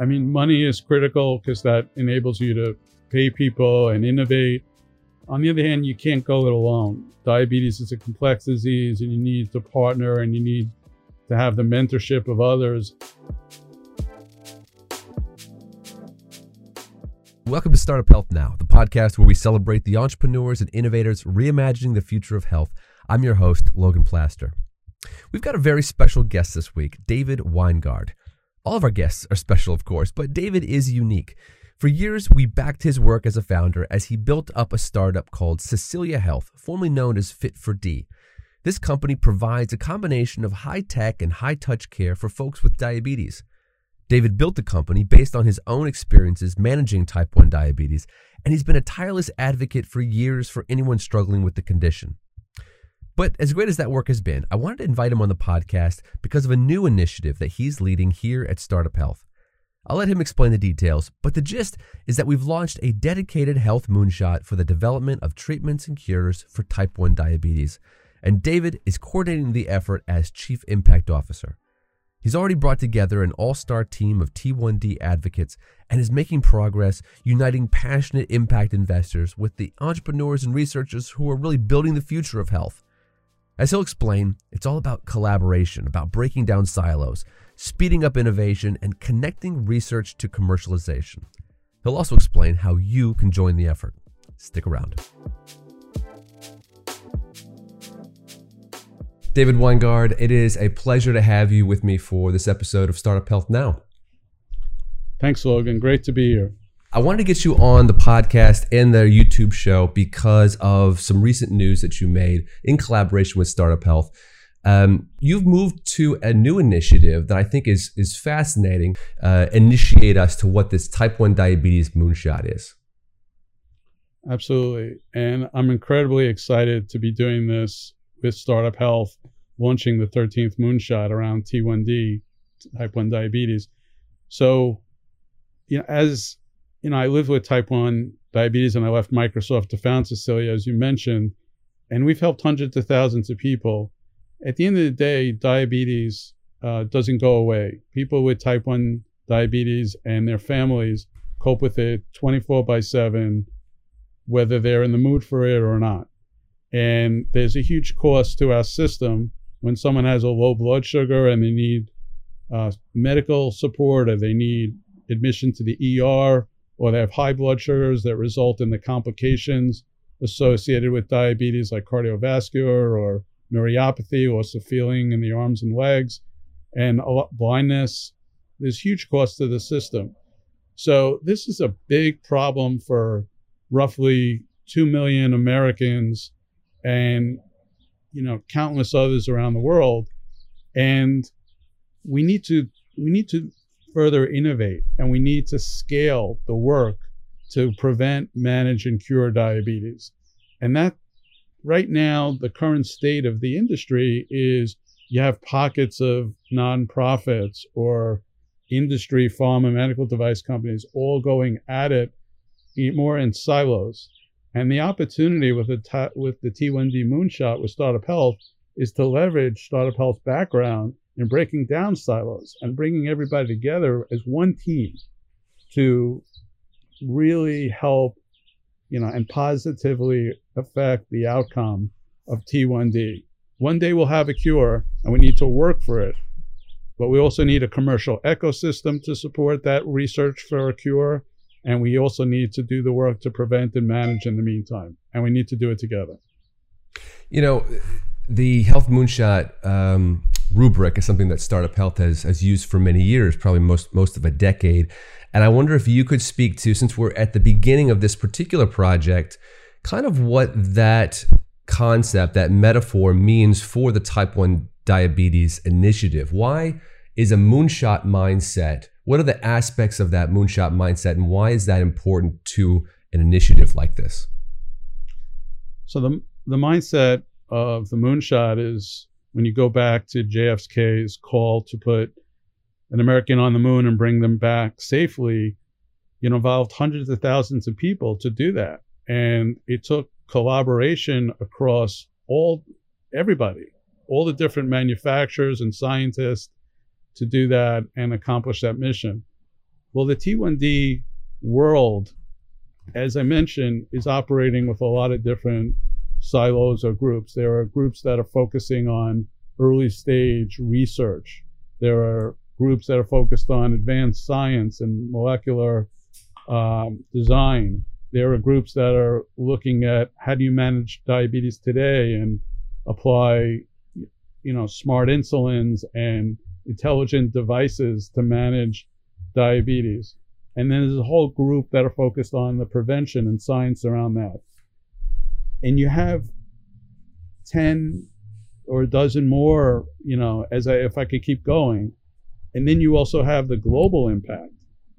I mean, money is critical because that enables you to pay people and innovate. On the other hand, you can't go it alone. Diabetes is a complex disease and you need to partner and you need to have the mentorship of others. Welcome to Startup Health Now, the podcast where we celebrate the entrepreneurs and innovators reimagining the future of health. I'm your host, Logan Plaster. We've got a very special guest this week, David Weingard. All of our guests are special, of course, but David is unique. For years, we backed his work as a founder as he built up a startup called Cecilia Health, formerly known as Fit for D. This company provides a combination of high tech and high touch care for folks with diabetes. David built the company based on his own experiences managing type 1 diabetes, and he's been a tireless advocate for years for anyone struggling with the condition. But as great as that work has been, I wanted to invite him on the podcast because of a new initiative that he's leading here at Startup Health. I'll let him explain the details, but the gist is that we've launched a dedicated health moonshot for the development of treatments and cures for type 1 diabetes, and David is coordinating the effort as Chief Impact Officer. He's already brought together an all star team of T1D advocates and is making progress uniting passionate impact investors with the entrepreneurs and researchers who are really building the future of health. As he'll explain, it's all about collaboration, about breaking down silos, speeding up innovation, and connecting research to commercialization. He'll also explain how you can join the effort. Stick around. David Weingard, it is a pleasure to have you with me for this episode of Startup Health Now. Thanks, Logan. Great to be here. I wanted to get you on the podcast and the YouTube show because of some recent news that you made in collaboration with Startup Health. Um, you've moved to a new initiative that I think is is fascinating. Uh, initiate us to what this type one diabetes moonshot is. Absolutely, and I'm incredibly excited to be doing this with Startup Health, launching the 13th moonshot around T1D, type one diabetes. So, you know, as you know, I lived with type 1 diabetes and I left Microsoft to found Cecilia, as you mentioned, and we've helped hundreds of thousands of people. At the end of the day, diabetes uh, doesn't go away. People with type 1 diabetes and their families cope with it 24 by 7, whether they're in the mood for it or not. And there's a huge cost to our system when someone has a low blood sugar and they need uh, medical support or they need admission to the ER or they have high blood sugars that result in the complications associated with diabetes, like cardiovascular or neuropathy, or some feeling in the arms and legs, and blindness. There's huge cost to the system. So this is a big problem for roughly 2 million Americans and you know countless others around the world and we need to we need to further innovate and we need to scale the work to prevent, manage, and cure diabetes. And that right now, the current state of the industry is you have pockets of nonprofits or industry, pharma, medical device companies all going at it more in silos. And the opportunity with the, with the T1D moonshot with Startup Health is to leverage Startup Health's background and breaking down silos and bringing everybody together as one team to really help, you know, and positively affect the outcome of T1D. One day we'll have a cure and we need to work for it. But we also need a commercial ecosystem to support that research for a cure. And we also need to do the work to prevent and manage in the meantime. And we need to do it together. You know, the Health Moonshot um, rubric is something that Startup Health has, has used for many years, probably most, most of a decade. And I wonder if you could speak to, since we're at the beginning of this particular project, kind of what that concept, that metaphor means for the type 1 diabetes initiative. Why is a moonshot mindset? What are the aspects of that moonshot mindset, and why is that important to an initiative like this? So, the, the mindset of the moonshot is when you go back to JFK's call to put an American on the moon and bring them back safely, you know, involved hundreds of thousands of people to do that. And it took collaboration across all everybody, all the different manufacturers and scientists to do that and accomplish that mission. Well, the T1D world, as I mentioned, is operating with a lot of different silos or groups. There are groups that are focusing on early stage research. There are groups that are focused on advanced science and molecular um, design. There are groups that are looking at how do you manage diabetes today and apply, you know, smart insulins and intelligent devices to manage diabetes. And then there's a whole group that are focused on the prevention and science around that. And you have 10 or a dozen more, you know, as I, if I could keep going. And then you also have the global impact.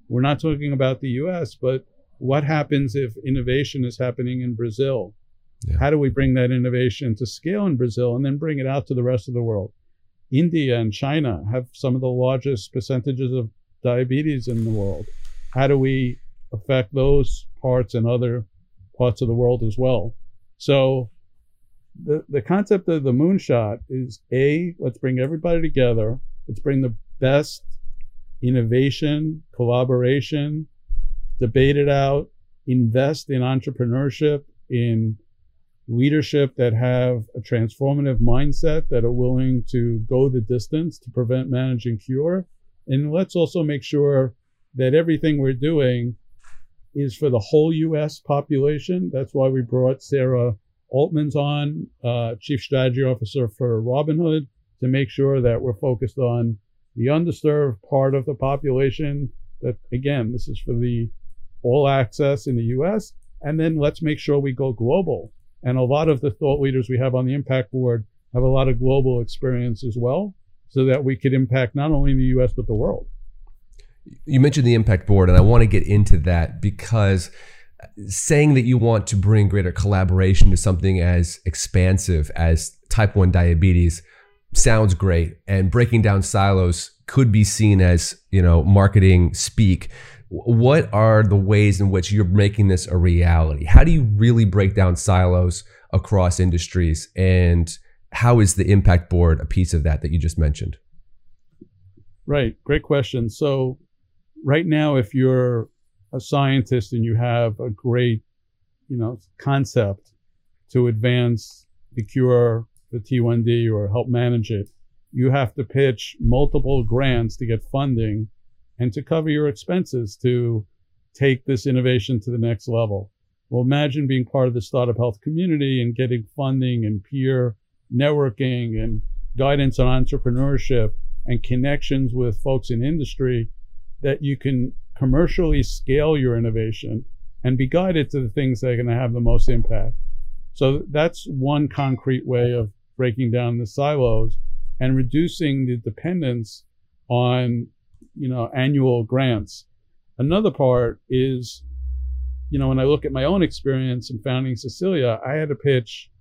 We're not talking about the US, but what happens if innovation is happening in Brazil? Yeah. How do we bring that innovation to scale in Brazil and then bring it out to the rest of the world? India and China have some of the largest percentages of diabetes in the world. How do we affect those parts and other parts of the world as well? So the, the concept of the moonshot is A, let's bring everybody together. Let's bring the best innovation, collaboration, debate it out, invest in entrepreneurship, in leadership that have a transformative mindset that are willing to go the distance to prevent, manage, and cure. And let's also make sure that everything we're doing is for the whole U.S. population. That's why we brought Sarah Altman's on, uh, Chief Strategy Officer for Robinhood, to make sure that we're focused on the underserved part of the population. That again, this is for the all access in the U.S. And then let's make sure we go global. And a lot of the thought leaders we have on the impact board have a lot of global experience as well, so that we could impact not only the U.S. but the world. You mentioned the impact board, and I want to get into that because saying that you want to bring greater collaboration to something as expansive as type 1 diabetes sounds great and breaking down silos could be seen as you know marketing speak. What are the ways in which you're making this a reality? How do you really break down silos across industries and how is the impact board a piece of that that you just mentioned? Right great question. So right now if you're a scientist and you have a great, you know, concept to advance the cure for T1D or help manage it, you have to pitch multiple grants to get funding and to cover your expenses to take this innovation to the next level. Well, imagine being part of the startup health community and getting funding and peer networking and guidance on entrepreneurship and connections with folks in industry that you can commercially scale your innovation and be guided to the things that are going to have the most impact. So that's one concrete way of breaking down the silos and reducing the dependence on, you know, annual grants. Another part is, you know, when I look at my own experience in founding Cecilia, I had to pitch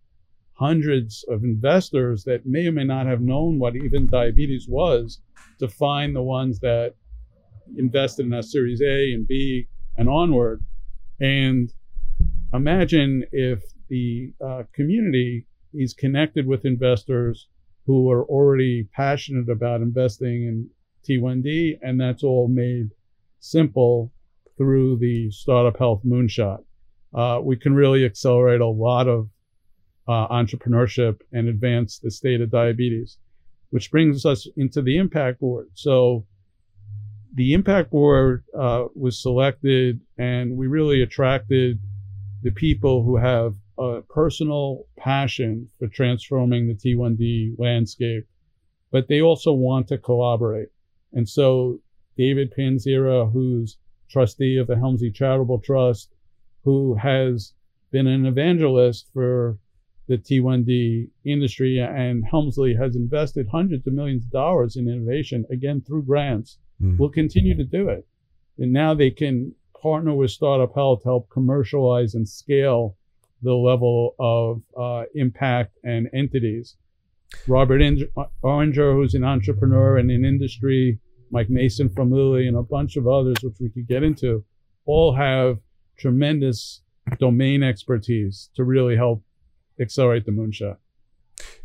hundreds of investors that may or may not have known what even diabetes was to find the ones that invested in us Series A and B and onward. And imagine if the uh, community is connected with investors who are already passionate about investing in T1D, and that's all made simple through the Startup Health Moonshot. Uh, we can really accelerate a lot of uh, entrepreneurship and advance the state of diabetes, which brings us into the impact board. So the impact board uh, was selected, and we really attracted the people who have a personal passion for transforming the T1D landscape, but they also want to collaborate. And so David Panzirer, who's trustee of the Helmsley Charitable Trust, who has been an evangelist for the T1D industry, and Helmsley has invested hundreds of millions of dollars in innovation, again through grants mm. will continue to do it. And now they can partner with Startup Health to help commercialize and scale the level of uh, impact and entities. Robert Oringer, who's an entrepreneur and in industry, Mike Mason from Lilly, and a bunch of others, which we could get into, all have tremendous domain expertise to really help accelerate the moonshot.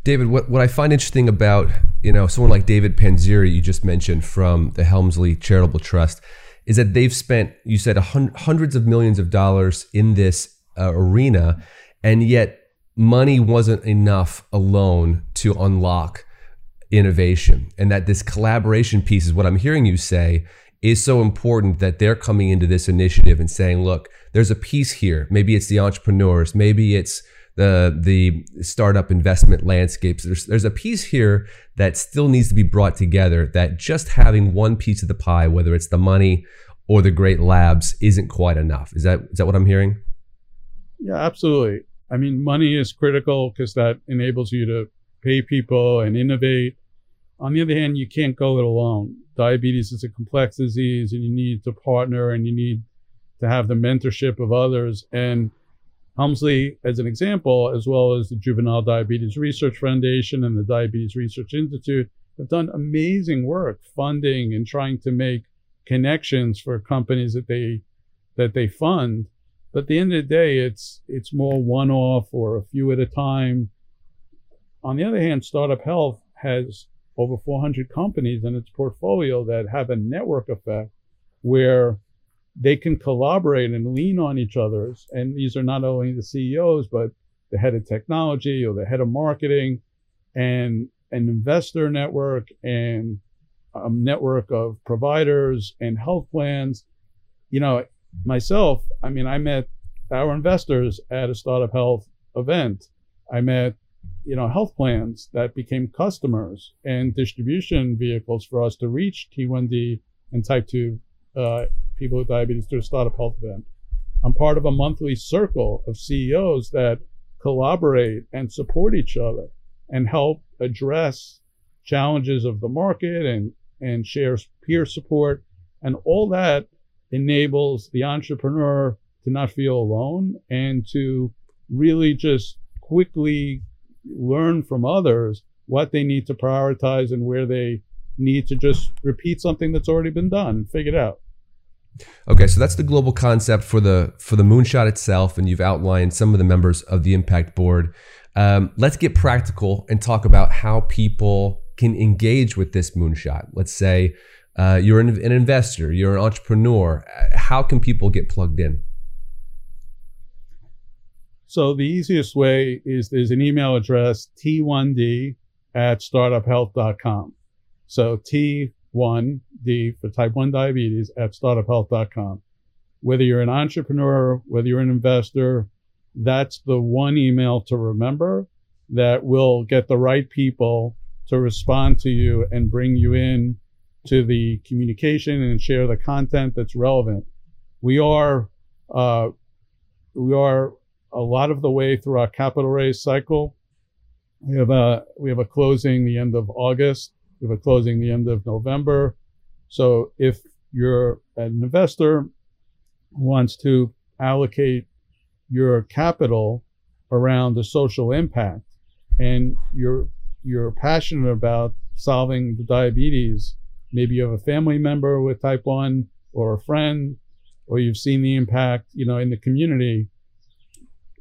David, what, what I find interesting about you know someone like David Panzirer you just mentioned from the Helmsley Charitable Trust is that they've spent, you said, hundreds of millions of dollars in this uh, arena, and yet money wasn't enough alone to unlock innovation. And that this collaboration piece is what I'm hearing you say is so important that they're coming into this initiative and saying, look, there's a piece here. Maybe it's the entrepreneurs, maybe it's the the startup investment landscapes. There's there's a piece here that still needs to be brought together. That just having one piece of the pie, whether it's the money or the great labs, isn't quite enough. Is that is that what I'm hearing? Yeah, absolutely. I mean, money is critical because that enables you to pay people and innovate. On the other hand, you can't go it alone. Diabetes is a complex disease, and you need to partner and you need to have the mentorship of others. And Helmsley, as an example, as well as the Juvenile Diabetes Research Foundation and the Diabetes Research Institute, have done amazing work funding and trying to make connections for companies that they that they fund. But at the end of the day, it's it's more one-off or a few at a time. On the other hand, Startup Health has over 400 companies in its portfolio that have a network effect where they can collaborate and lean on each other's. And these are not only the CEOs, but the head of technology or the head of marketing and an investor network and a network of providers and health plans. You know, myself, I mean, I met our investors at a startup health event. I met, you know, health plans that became customers and distribution vehicles for us to reach T1D and type 2 uh, people with diabetes through a startup health event. I'm part of a monthly circle of CEOs that collaborate and support each other and help address challenges of the market and, and share peer support. And all that enables the entrepreneur to not feel alone and to really just quickly learn from others what they need to prioritize and where they need to just repeat something that's already been done, figure it out. Okay, so that's the global concept for the for the moonshot itself, and you've outlined some of the members of the impact board. Um, let's get practical and talk about how people can engage with this moonshot. Let's say uh, you're an, an, investor, you're an entrepreneur. How can people get plugged in? So the easiest way is there's an email address t1d at startuphealth.com. So T one D for type 1 diabetes at startuphealth.com. Whether you're an entrepreneur, whether you're an investor, that's the one email to remember that will get the right people to respond to you and bring you in to the communication and share the content that's relevant. We are, uh, we are a lot of the way through our capital raise cycle. We have a, we have a closing the end of August we have a closing the end of November. So if you're an investor wants to allocate your capital around the social impact and you're you're passionate about solving the diabetes, maybe you have a family member with type 1 or a friend or you've seen the impact, you know, in the community,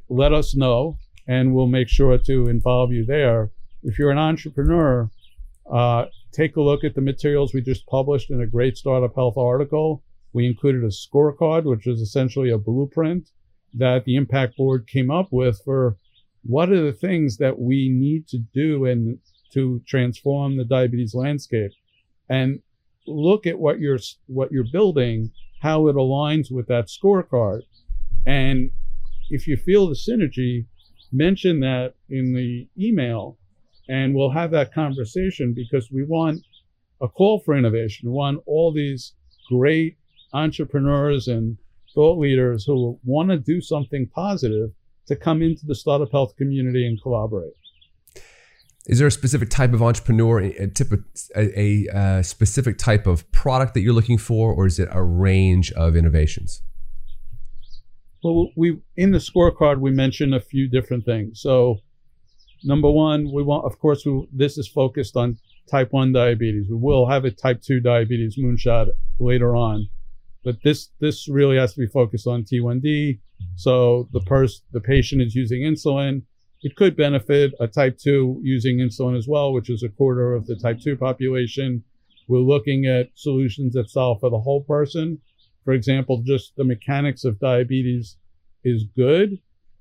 let us know and we'll make sure to involve you there. If you're an entrepreneur uh, take a look at the materials we just published in a great startup health article. We included a scorecard, which is essentially a blueprint that the impact board came up with for what are the things that we need to do and to transform the diabetes landscape. And look at what you're what you're building how it aligns with that scorecard. And if you feel the synergy mention that in the email and we'll have that conversation because we want a call for innovation. We want all these great entrepreneurs and thought leaders who want to do something positive to come into the startup health community and collaborate. Is there a specific type of entrepreneur, a, a, a, uh, specific type of product that you're looking for, or is it a range of innovations? Well, we in the scorecard we mentioned a few different things. So number one, we want, of course, we, this is focused on type 1 diabetes. We will have a type 2 diabetes moonshot later on, but this, this really has to be focused on T1D. So the person, the patient is using insulin. It could benefit a type 2 using insulin as well, which is a quarter of the type 2 population. We're looking at solutions that solve for the whole person. for example, just the mechanics of diabetes is good,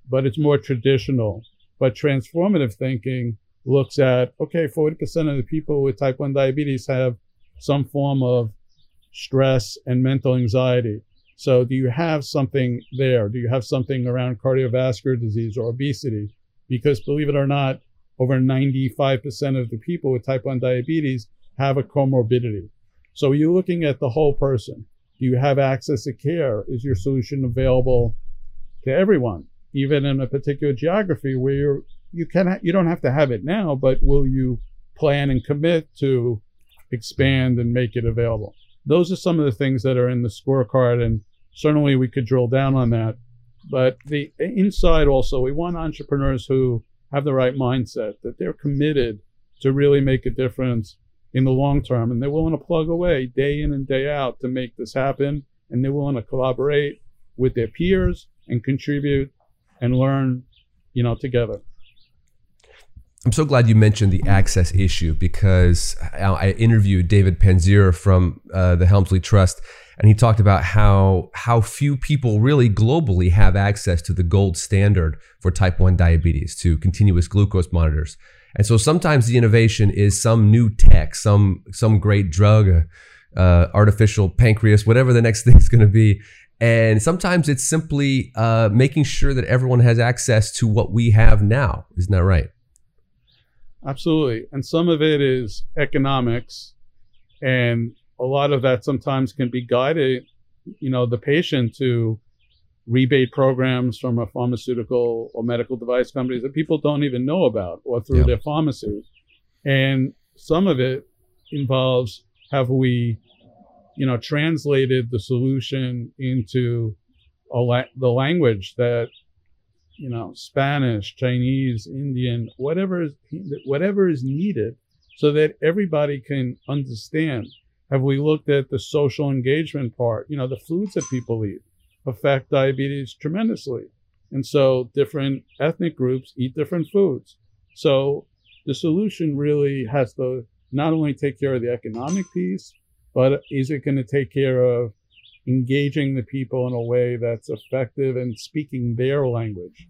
but it's more traditional. But transformative thinking looks at, okay, 40% of the people with type 1 diabetes have some form of stress and mental anxiety. So do you have something there? Do you have something around cardiovascular disease or obesity? Because believe it or not, over 95% of the people with type 1 diabetes have a comorbidity. So you're looking at the whole person. Do you have access to care? Is your solution available to everyone, even in a particular geography where you're, you can ha- you don't have to have it now, but will you plan and commit to expand and make it available? Those are some of the things that are in the scorecard, and certainly we could drill down on that. But the inside also, we want entrepreneurs who have the right mindset, that they're committed to really make a difference in the long term. And they're willing to plug away day in and day out to make this happen. And they're willing to collaborate with their peers and contribute and learn, you know, together. I'm so glad you mentioned the access issue because I interviewed David Panzirer from uh, the Helmsley Trust, and he talked about how how few people really globally have access to the gold standard for type 1 diabetes, to continuous glucose monitors. And so sometimes the innovation is some new tech, some some great drug, uh, artificial pancreas, whatever the next thing is going to be. And sometimes it's simply uh, making sure that everyone has access to what we have now. Isn't that right? Absolutely. And some of it is economics, and a lot of that sometimes can be guided, you know, the patient to rebate programs from a pharmaceutical or medical device companies that people don't even know about or through yeah. their pharmacy. And some of it involves have we, you know, translated the solution into la- the language that, you know, Spanish, Chinese, Indian, whatever is, whatever is needed so that everybody can understand. Have we looked at the social engagement part, you know, the foods that people eat? affect diabetes tremendously. And so different ethnic groups eat different foods. So the solution really has to not only take care of the economic piece, but is it going to take care of engaging the people in a way that's effective and speaking their language?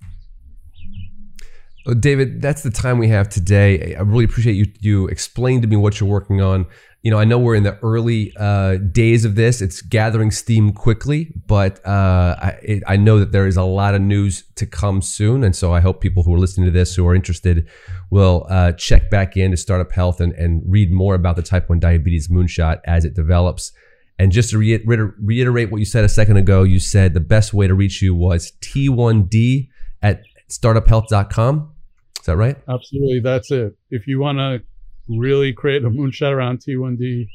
Well, David, that's the time we have today. I really appreciate you you explained to me what you're working on you know, I know we're in the early uh, days of this. It's gathering steam quickly, but uh, I, it, I, know that there is a lot of news to come soon. And so I hope people who are listening to this who are interested will uh, check back in to Startup Health and, and read more about the type 1 diabetes moonshot as it develops. And just to reiter- reiterate what you said a second ago, you said the best way to reach you was T1D at startuphealth.com. Is that right? Absolutely. That's it. If you want to really create a moonshot around T1D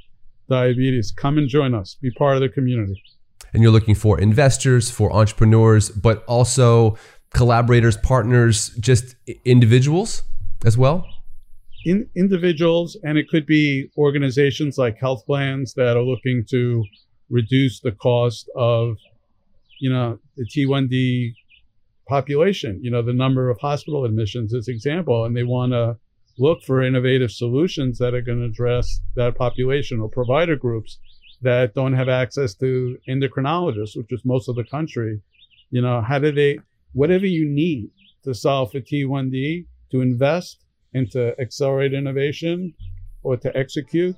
diabetes, come and join us. Be part of the community. And you're looking for investors, for entrepreneurs, but also collaborators, partners, just individuals as well? In, individuals, and it could be organizations like health plans that are looking to reduce the cost of, you know, the T1D population, you know, the number of hospital admissions as example, and they want to look for innovative solutions that are going to address that population or provider groups that don't have access to endocrinologists, which is most of the country. You know, how do they, whatever you need to solve for T1D, to invest and to accelerate innovation or to execute,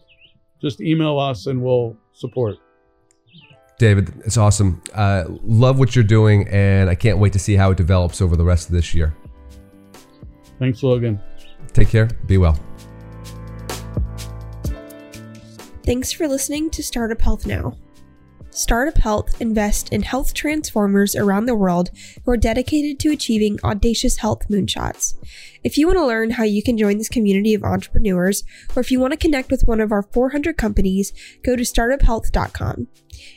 just email us and we'll support. David, it's awesome. Uh, love what you're doing, and I can't wait to see how it develops over the rest of this year. Thanks, Logan. Take care. Be well. Thanks for listening to Startup Health Now. Startup Health invest in health transformers around the world who are dedicated to achieving audacious health moonshots. If you want to learn how you can join this community of entrepreneurs, or if you want to connect with one of our 400 companies, go to startuphealth.com.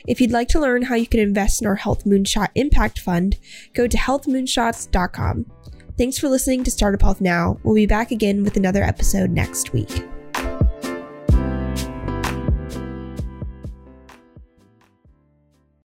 If you'd like to learn how you can invest in our Health Moonshot Impact Fund, go to healthmoonshots.com. Thanks for listening to Startup Health Now. We'll be back again with another episode next week.